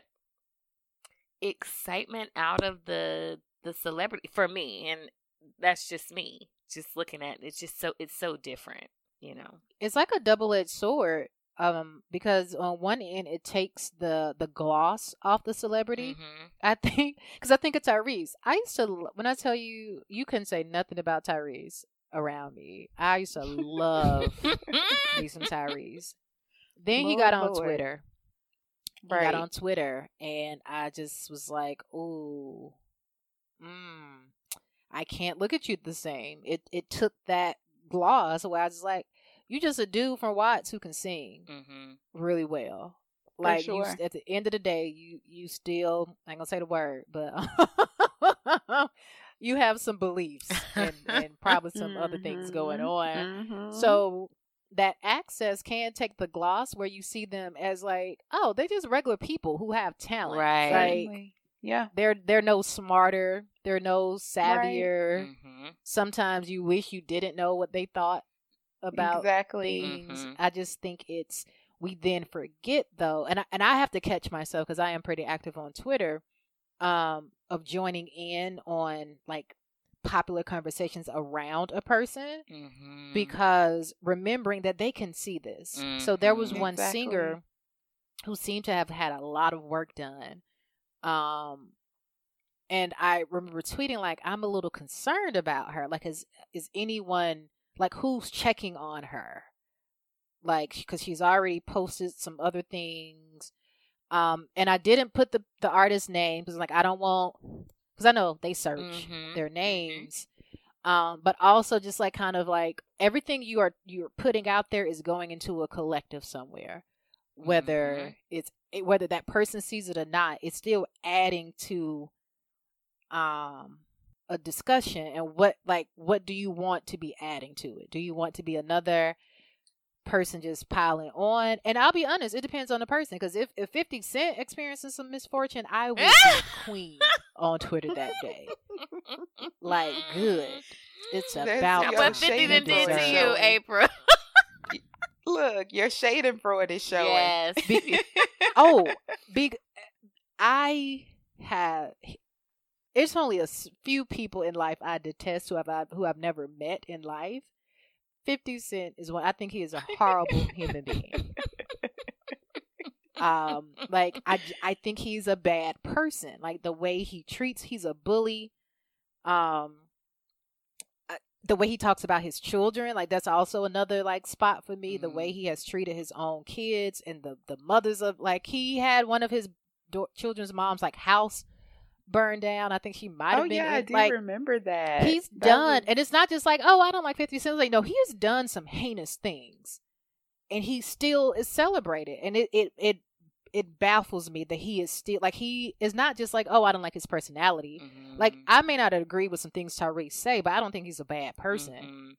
excitement out of the the celebrity for me, and that's just me. Just looking at it, it's just so it's so different, you know. It's like a double edged sword um because on one end it takes the the gloss off the celebrity Mhm. i think because i think of tyrese i used to when i tell you you couldn't say nothing about tyrese around me i used to love me some tyrese then he got on Lord. twitter he Right. got on twitter and i just was like ooh mm, i can't look at you the same it it took that gloss where i was like you just a dude from watts who can sing Mhm. really well. Like you, at the end of the day, you you still I ain't gonna say the word, but you have some beliefs and, and probably some other things going Mhm. on. Mhm. So that access can take the gloss where you see them as like, oh, they're just regular people who have talent. Right. Like Certainly. Yeah. they're they're no smarter, they're no savvier. Mhm. Sometimes you wish you didn't know what they thought about exactly. things. Mhm. I just think it's we then forget though, and I, and I have to catch myself because I am pretty active on Twitter, um, of joining in on like popular conversations around a person Mhm. because remembering that they can see this. So there was Mhm. one Exactly. singer who seemed to have had a lot of work done. Um and I remember tweeting like I'm a little concerned about her. Like is is anyone like who's checking on her? Like cuz she's already posted some other things. Um and I didn't put the the artist name cuz like I don't want cuz I know they search Mhm. their Mhm. names um but also just like kind of like everything you are you're putting out there is going into a collective somewhere whether Mhm. it's it- whether that person sees it or not it's still adding to um a discussion and what like what do you want to be adding to it? Do you want to be another person just piling on? And i'll be honest it depends on the person because if, if 50 cent experiences some misfortune i would be queen on twitter that day. Like good. It's That's about Now, your what shade 50 done did to you, April? Look, your Schadenfreude is showing. Yes. Be- oh big i have it's only a few people in life i detest who have who i've never met in life 50 cent is one i think he is a horrible human being um like I, I think he's a bad person like the way he treats he's a bully um the way he talks about his children like that's also another like spot for me the way Mhm. he has treated his own kids and the the mothers of like he had one of his do- children's moms like house burned down i think she might have Oh been yeah, I do like remember that. he's That done was- and it's not just like oh i don't like 50 cent like no he has done some heinous things and he still is celebrated and it it it it baffles me that he is still like he is not just like oh i don't like his personality like Mhm. i may not agree with some things tyrese say but i don't think he's a bad person Mhm.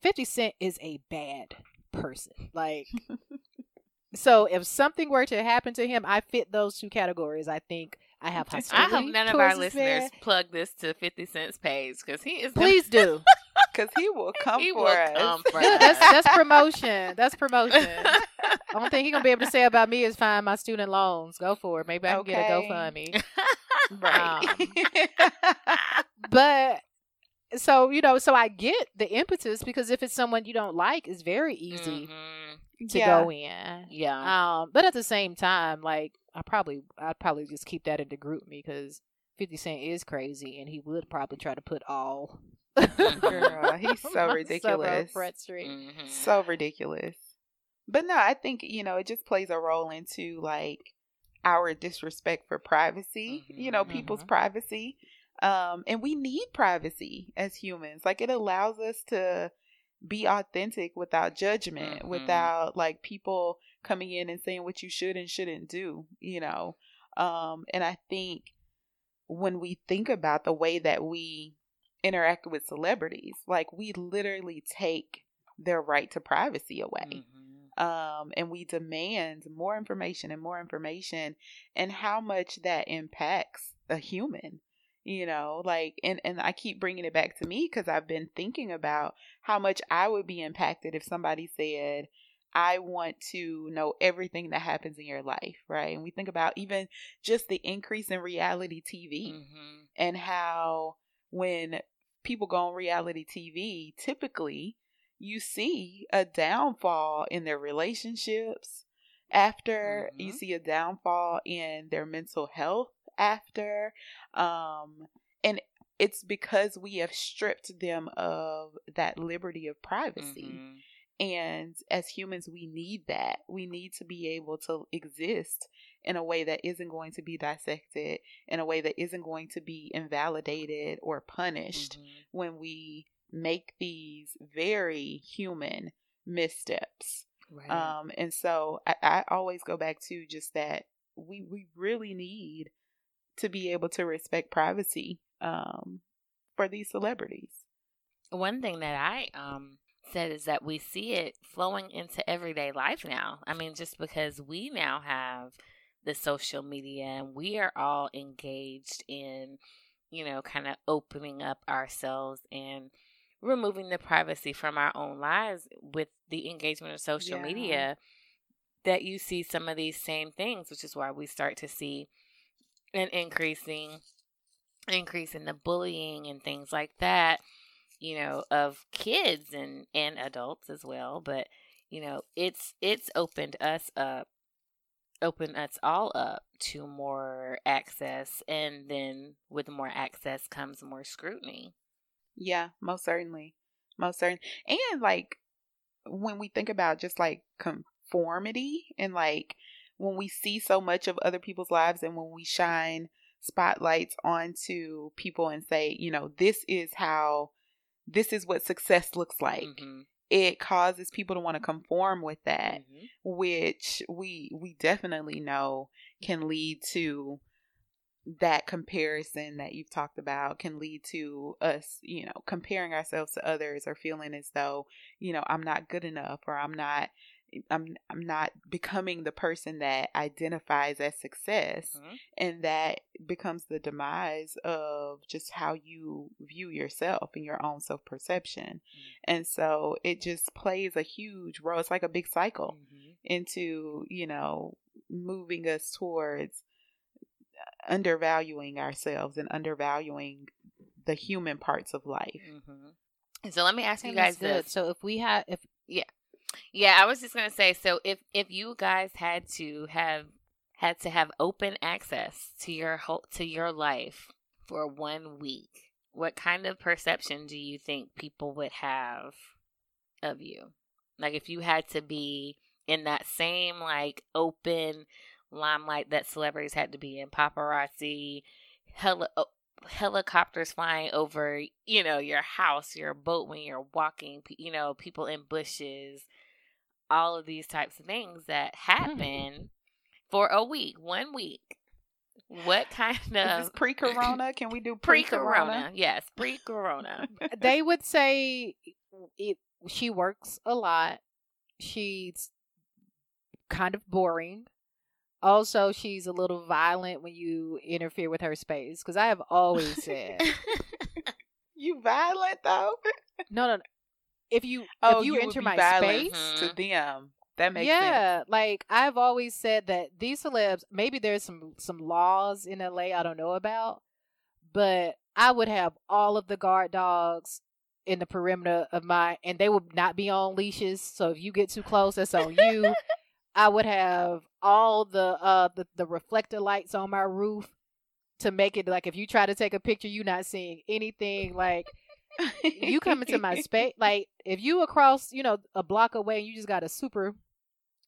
50 cent is a bad person like so if something were to happen to him i fit those two categories i think i have I hope none of our listeners man. plug this to 50 Cent's page because he is please do Cause he will come he for will us. come for Yeah, us. that's that's promotion. That's promotion. Only thing he gonna be able to say about me is find my student loans. Go for it. Maybe I can Okay. get a GoFundMe. right. but so you know, so I get the impetus because if it's someone you don't like, it's very easy Mhm. to yeah. go in. Yeah. Um, but at the same time, like I probably I'd probably just keep that into GroupMe because Fifty Cent is crazy and he would probably try to put all. Girl, he's so ridiculous. Front Street. Mhm. So ridiculous. But no, I think, you know, it just plays a role into like our disrespect for privacy, you know, Mhm. people's privacy. Um, and we need privacy as humans. Like it allows us to be authentic without judgment, Mhm. without like people coming in and saying what you should and shouldn't do, you know. Um, and I think when we think about the way that we interact with celebrities, like we literally take their right to privacy away. Mhm. Um, and we demand more information and more information and how much that impacts a human you know like and and i keep bringing it back to me because i've been thinking about how much i would be impacted if somebody said i want to know everything that happens in your life right and we think about even just the increase in reality tv Mhm. and how when people go on reality TV, typically you see a downfall in their relationships after you Mhm. see a downfall in their mental health after um and it's because we have stripped them of that liberty of privacy Mhm. And as humans, we need that. We need to be able to exist in a way that isn't going to be dissected, in a way that isn't going to be invalidated or punished Mhm. when we make these very human missteps. Right. Um, and so I, I always go back to just that we, we really need to be able to respect privacy um, for these celebrities. One thing that I um said is that we see it flowing into everyday life now. I mean, just because we now have the social media and we are all engaged in, you know, kind of opening up ourselves and removing the privacy from our own lives with the engagement of social Yeah. media that you see some of these same things, which is why we start to see an increasing increase in the bullying and things like that you know of kids and and adults as well but you know it's it's opened us up opened us all up to more access and then with more access comes more scrutiny Yeah, most certainly. Most certain. And like when we think about just like conformity and like when we see so much of other people's lives and when we shine spotlights onto people and say, you know, this is how this is what success looks like. Mhm. It causes people to want to conform with that Mhm. which we we definitely know can lead to that comparison that you've talked about can lead to us, you know, comparing ourselves to others or feeling as though, you know, I'm not good enough or I'm not I'm I'm not becoming the person that identifies as success Mhm. and that becomes the demise of just how you view yourself and your own self-perception. And so it just plays a huge role. It's like a big cycle Mhm. into you know moving us towards undervaluing ourselves and undervaluing the human parts of life Mhm. And so let me ask you guys this So if we have, if Yeah, I was just gonna say. So if if you guys had to have had to have open access to your whole to your life for one week, what kind of perception do you think people would have of you? Like if you had to be in that same like open limelight that celebrities had to be in, paparazzi, oh, helicopters flying over, you know, your house, your boat when you're walking, you know, people in bushes, all of these types of things that mm. happen for a week, one week. What kind of pre-corona can we do pre-corona? pre-corona Yes, pre-corona. they would say it, she works a lot. She's kind of boring. Also, she's a little violent when you interfere with her space. Because I have always said, you violent though no, no, no. If you oh if you, would enter my space, to them That makes yeah, sense. like I've always said that these celebs, maybe there's some some laws in LA I don't know about, but I would have all of the guard dogs in the perimeter of my, and they would not be on leashes. So if you get too close, that's on you. I would have all the uh the, the reflector lights on my roof to make it like if you try to take a picture, you're not seeing anything. Like you come into my space, like if you across, you know, a block away, and you just got a super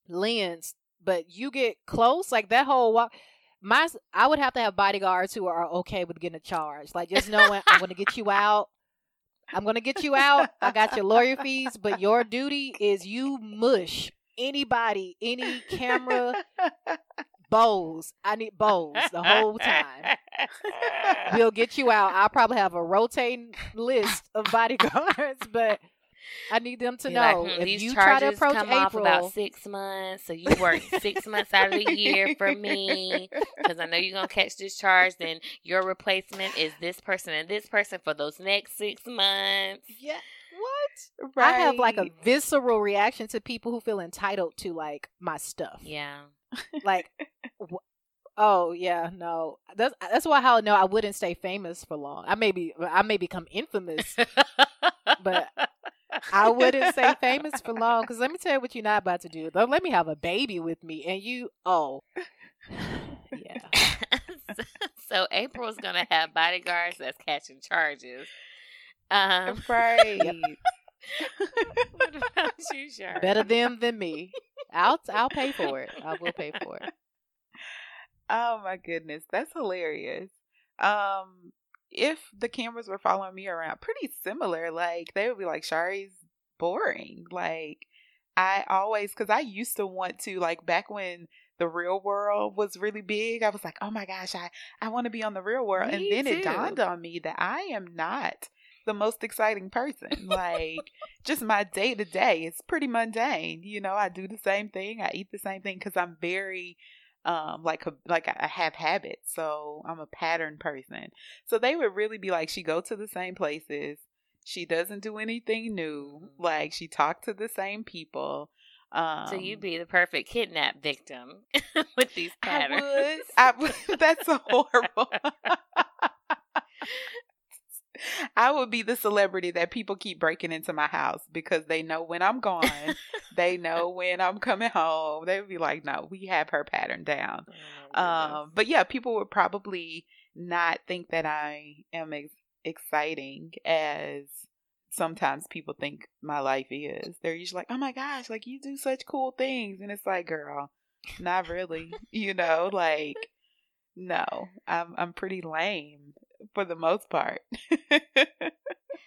lens, but you get close, like that whole walk. My, I would have to have bodyguards who are okay with getting a charge. Like just knowing I'm going to get you out. I'm going to get you out. I got your lawyer fees, but your duty is you mush anybody, any camera, bows. I need bowls the whole time. We'll get you out. I'll probably have a rotating list of bodyguards, but I need them to Be know like, hmm, if these you try to charges approach come off about six months, so you work six months out of the year for me because I know you're gonna catch this charge. Then your replacement is this person and this person for those next six months. yeah, what? Right. I have like a visceral reaction to people who feel entitled to like my stuff. Yeah, Like, wh- oh yeah, no. That's that's why how I know I wouldn't stay famous for long. I may be I may become infamous, but I wouldn't stay famous for long. Because let me tell you what you're not about to do. Don't let me have a baby with me, and you oh yeah. so April's gonna have bodyguards that's catching charges. Um, right. what about you, Shar? Better them than me. I'll I'll pay for it. I will pay for it. Oh my goodness, that's hilarious. Um, if the cameras were following me around, pretty similar. Like they would be like, "Shari's boring." Like I always, because I used to want to, like back when the real world was really big, I was like, "Oh my gosh, I I want to be on the real world." and Me then it dawned on me that I am not the most exciting person. Like just my day to day, it's pretty mundane. You know, I do the same thing, I eat the same thing because I'm very um like like I have habits so i'm a pattern person so they would really be like she go to the same places she doesn't do anything new Mhm. like she talked to the same people um So you'd be the perfect kidnap victim with these I patterns. would. I would. That's so horrible. I would be the celebrity that people keep breaking into my house because they know when I'm gone. they know when I'm coming home. They would be like, "No, we have her pattern down." Oh. Um, but yeah, people would probably not think that I am ex- exciting as sometimes people think my life is. They're usually like, "Oh my gosh, like you do such cool things," and it's like, "Girl, not really." you know, like no, I'm I'm pretty lame for the most part.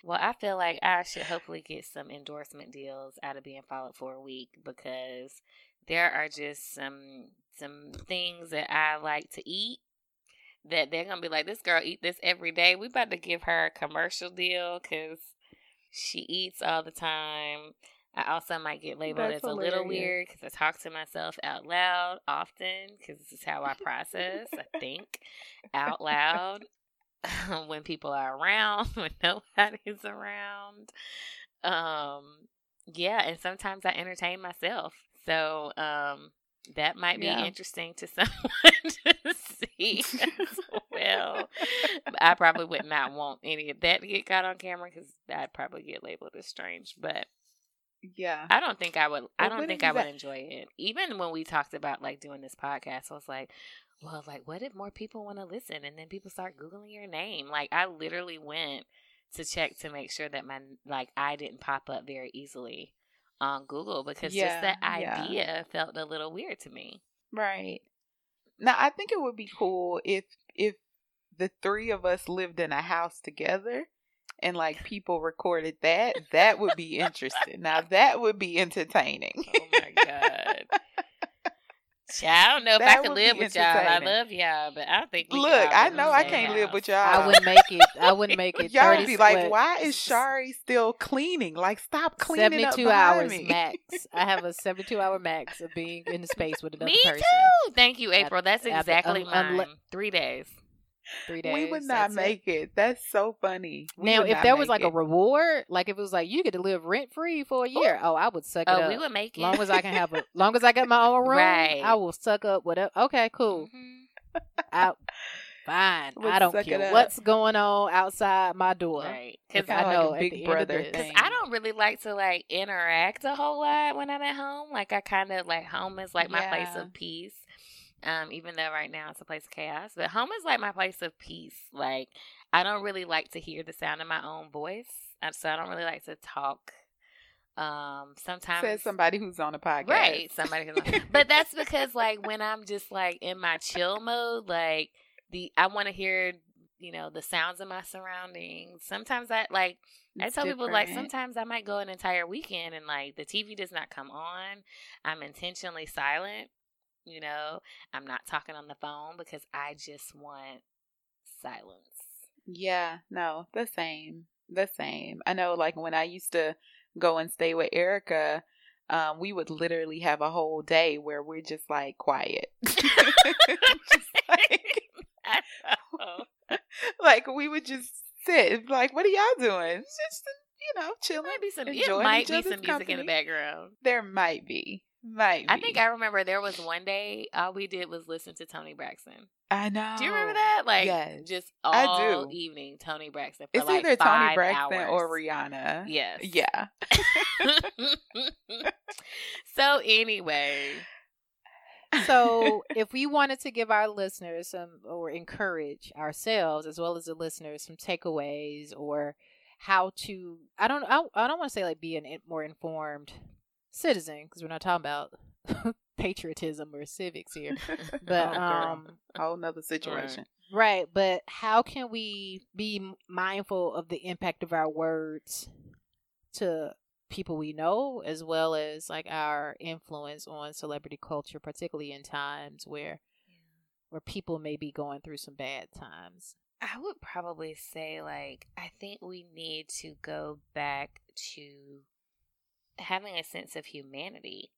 Well, I feel like I should hopefully get some endorsement deals out of being followed for a week because there are just some some things that I like to eat that they're gonna be like, this girl eat this every day. We about to give her a commercial deal because she eats all the time. I also might get labeled That's as a little weird because I talk to myself out loud often because this is how I process. I think out loud when people are around, when nobody's around. Um, yeah, and sometimes I entertain myself. So um, that might be Yeah. interesting to someone to see as well. I probably would not want any of that to get caught on camera because I'd probably get labeled as strange. But yeah. I don't think I would. I don't think I would enjoy it. Even when we talked about like doing this podcast, I was like, well, like what if more people want to listen, and then people start googling your name? Like I literally went to check to make sure that my like I didn't pop up very easily on Google because Yeah, just that yeah. idea felt a little weird to me. Right. Now, I think it would be cool if if the three of us lived in a house together and like people recorded that. That would be interesting. now, that would be entertaining. Oh my god. Child, I don't know if That I could live with y'all. I love y'all, but I don't think we Look, all I know I can't live with y'all. I wouldn't make it. I wouldn't make it. Y'all 30 would be like, split. why is Shari still cleaning? Like, stop cleaning 72 behind hours me. max. I have a 72 hour max of being in the space with another Me person. too. Thank you, April. That's at the- exactly un- mine. unle- Three days. Three days. We would not make it. That's so funny. We Now, if not there was make like a reward, like if it was like you get to live rent free for a year, oh, I would suck it Oh, up. we would make it. long as I can have a, long as I get my own room, Right. I will suck up whatever. Okay, cool. Mhm. I, fine. Would I don't care what's going on outside my door. Right. If Because I Kinda know like a Big Brother this- thing. I don't really like to like interact a whole lot when I'm at home. Like I kind of like home is like my place of peace. Um, even though right now it's a place of chaos, but home is like my place of peace. Like I don't really like to hear the sound of my own voice, so I don't really like to talk. Um, sometimes Says somebody who's on a podcast. Right. Somebody who's But that's because like when I'm just like in my chill mode, like the I want to hear, you know, the sounds of my surroundings. Sometimes I like I It's tell people like sometimes I might go an entire weekend and like the TV does not come on. I'm intentionally silent. You know, I'm not talking on the phone because I just want silence. Yeah, no, the same. The same. I know like when I used to go and stay with Erica, um, we would literally have a whole day where we're just like quiet. just like, like we would just sit like what are y'all doing? It's Just you know, chilling. might be some it enjoying might be some music in the background. There might be. Might I think I remember there was one day all we did was listen to Toni Braxton. I know. Do you remember that? Like yes. just I all do. evening Toni Braxton for It's like either Toni Braxton hours. or Rihanna. Yes. Yeah. so anyway, so if we wanted to give our listeners some or encourage ourselves as well as the listeners some takeaways or how to i don't i, I don't want to say like be a more informed citizen because we're not talking about patriotism or civics here. But Oh, um Whole nother situation. right but how can we be mindful of the impact of our words to people we know as well as like our influence on celebrity culture particularly in times where where people may be going through some bad times? I would probably say like I think we need to go back to having a sense of humanity.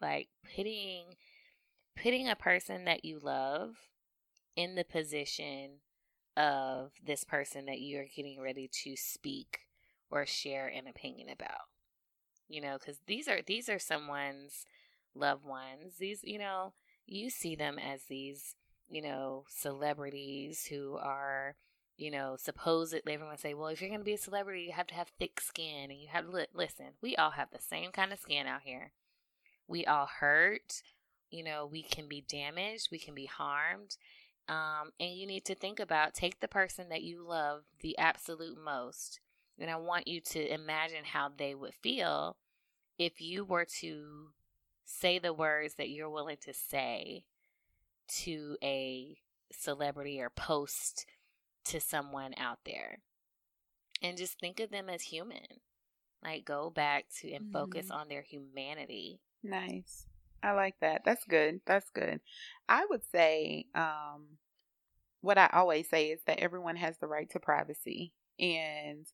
Like putting putting a person that you love in the position of this person that you are getting ready to speak or share an opinion about. You know, cuz these are these are someone's loved ones. These, you know, you see them as these you know, celebrities who are, you know, supposedly everyone say, well, if you're going to be a celebrity, you have to have thick skin and you have to li- listen. We all have the same kind of skin out here. We all hurt. You know, we can be damaged. We can be harmed. Um, and you need to think about take the person that you love the absolute most. And I want you to imagine how they would feel if you were to say the words that you're willing to say to a celebrity or post to someone out there. And just think of them as human. Like go back to and focus Mhm. on their humanity. Nice. I like that. That's good. That's good. I would say, um, what I always say is that everyone has the right to privacy and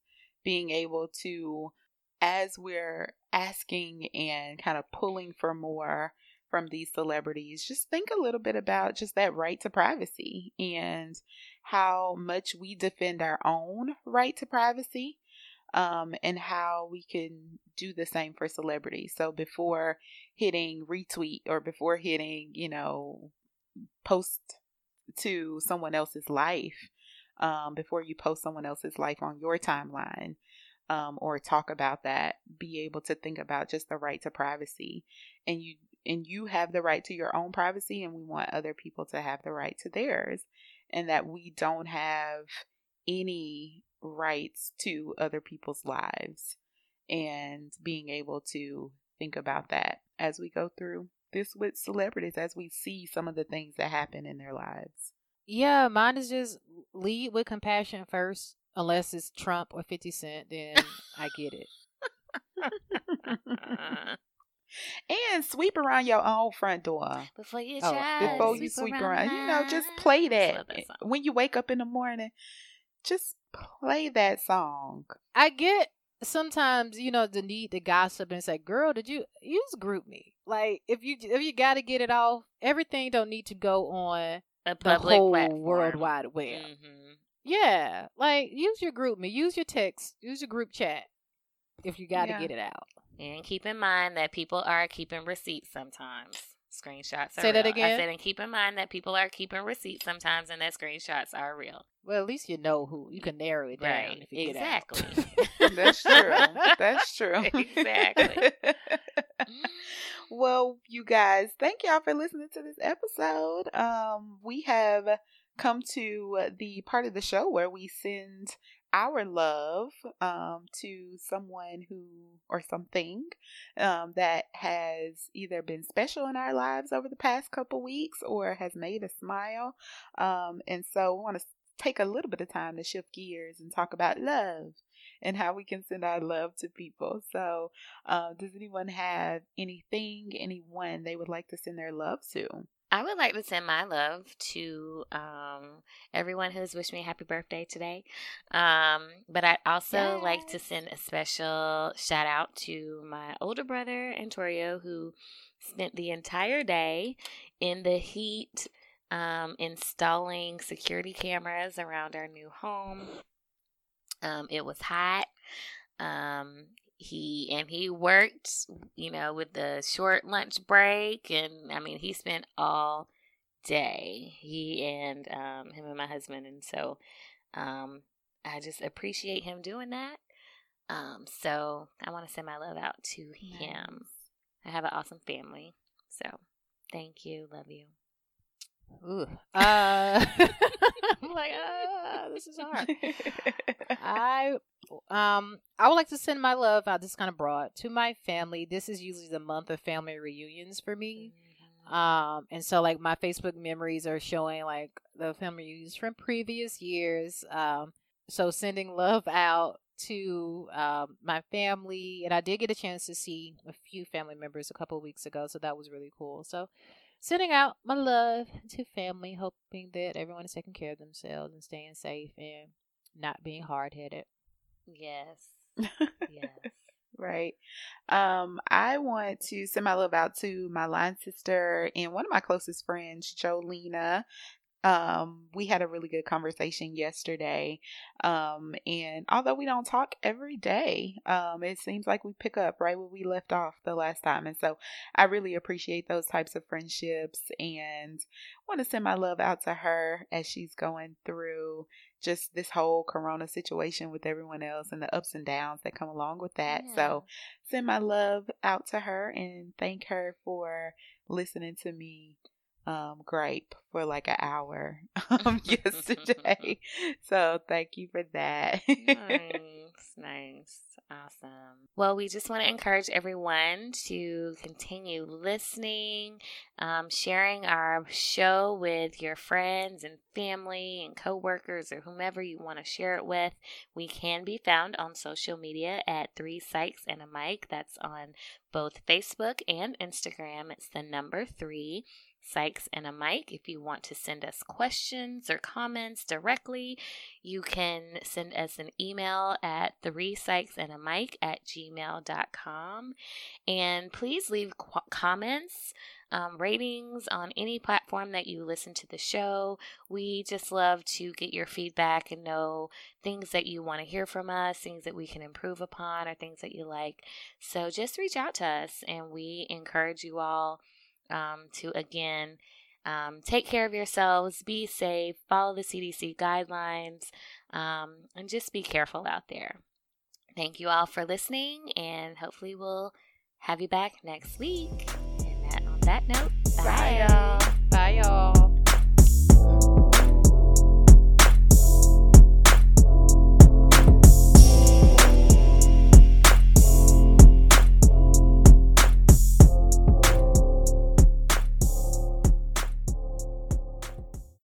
being able to, as we're asking and kind of pulling for more from these celebrities, just think a little bit about just that right to privacy and how much we defend our own right to privacy um, and how we can do the same for celebrities. So before hitting retweet or before hitting, you know, post to someone else's life, um, before you post someone else's life on your timeline um, or talk about that, be able to think about just the right to privacy. And you and you have the right to your own privacy and we want other people to have the right to theirs and that we don't have any rights to other people's lives and being able to think about that as we go through this with celebrities as we see some of the things that happen in their lives. yeah mine is just lead with compassion first unless it's trump or 50 cent then i get it and sweep around your own front door Before you Oh, try before to you sweep sweep around. You know, just play that. that. When you wake up in the morning, just play that song. I get sometimes you know the need to gossip and say, "Girl, did you you just GroupMe?" Like if you if you got to get it off, everything don't need to go on a the whole platform. world wide web. Mm-hmm. Yeah, like use your GroupMe, use your text, use your group chat if you got to Yeah. get it out. And keep in mind that people are keeping receipts sometimes. Screenshots are Say that real. again? I said, and keep in mind that people are keeping receipts sometimes, and that screenshots are real. Well, at least you know who you can narrow it down Right, if you exactly. get out. That's true. That's true. Exactly. well, you guys, thank y'all for listening to this episode. Um, we have come to the part of the show where we send our love um, to someone who or something um, that has either been special in our lives over the past couple weeks or has made us smile. Um, and so we want to take a little bit of time to shift gears and talk about love and how we can send our love to people. So, uh, does anyone have anything, anyone they would like to send their love to? I would like to send my love to um, everyone who's wished me a happy birthday today. Um, but I'd also like to send a special shout out to my older brother, Antorio, who spent the entire day in the heat um, installing security cameras around our new home. Um, it was hot. He and he worked, you know, with the short lunch break, and I mean, he spent all day. He and um, him and my husband, and so um, I just appreciate him doing that. Um, so I want to send my love out to him. I have an awesome family, so thank you, love you. Ooh. Uh, I'm like, ah, this is hard. I um I would like to send my love out. This kind of broad to my family. This is usually the month of family reunions for me. Um, and so like my Facebook memories are showing like the family reunions from previous years. Um, so sending love out to um my family, and I did get a chance to see a few family members a couple of weeks ago, so that was really cool. So sending out my love to family, hoping that everyone is taking care of themselves and staying safe and not being hard headed. Yes, yes. Right. Um, I want to send my love out to my line sister and one of my closest friends, Jolena. Um, we had a really good conversation yesterday. Um, and although we don't talk every day, um, it seems like we pick up right where we left off the last time. And so I really appreciate those types of friendships and want to send my love out to her as she's going through just this whole corona situation with everyone else and the ups and downs that come along with that. So send my love out to her and thank her for listening to me um gripe for like an hour um yesterday. so thank you for that. nice, nice, awesome. Well, we just want to encourage everyone to continue listening, um, sharing our show with your friends and family and coworkers or whomever you want to share it with. We can be found on social media at Three Psychs and a Mic. That's on both Facebook and Instagram. It's the number three. Psychs and a mic. If you want to send us questions or comments directly, you can send us an email at three Psychs and a mic at gmail.com. And please leave qu- comments, um, ratings on any platform that you listen to the show. We just love to get your feedback and know things that you want to hear from us, things that we can improve upon, or things that you like. So just reach out to us, and we encourage you all um, to again um, take care of yourselves, be safe, follow the CDC guidelines, um, and just be careful out there. Thank you all for listening, and hopefully, we'll have you back next week. And that, on that note, bye, Bye, y'all. Bye, y'all.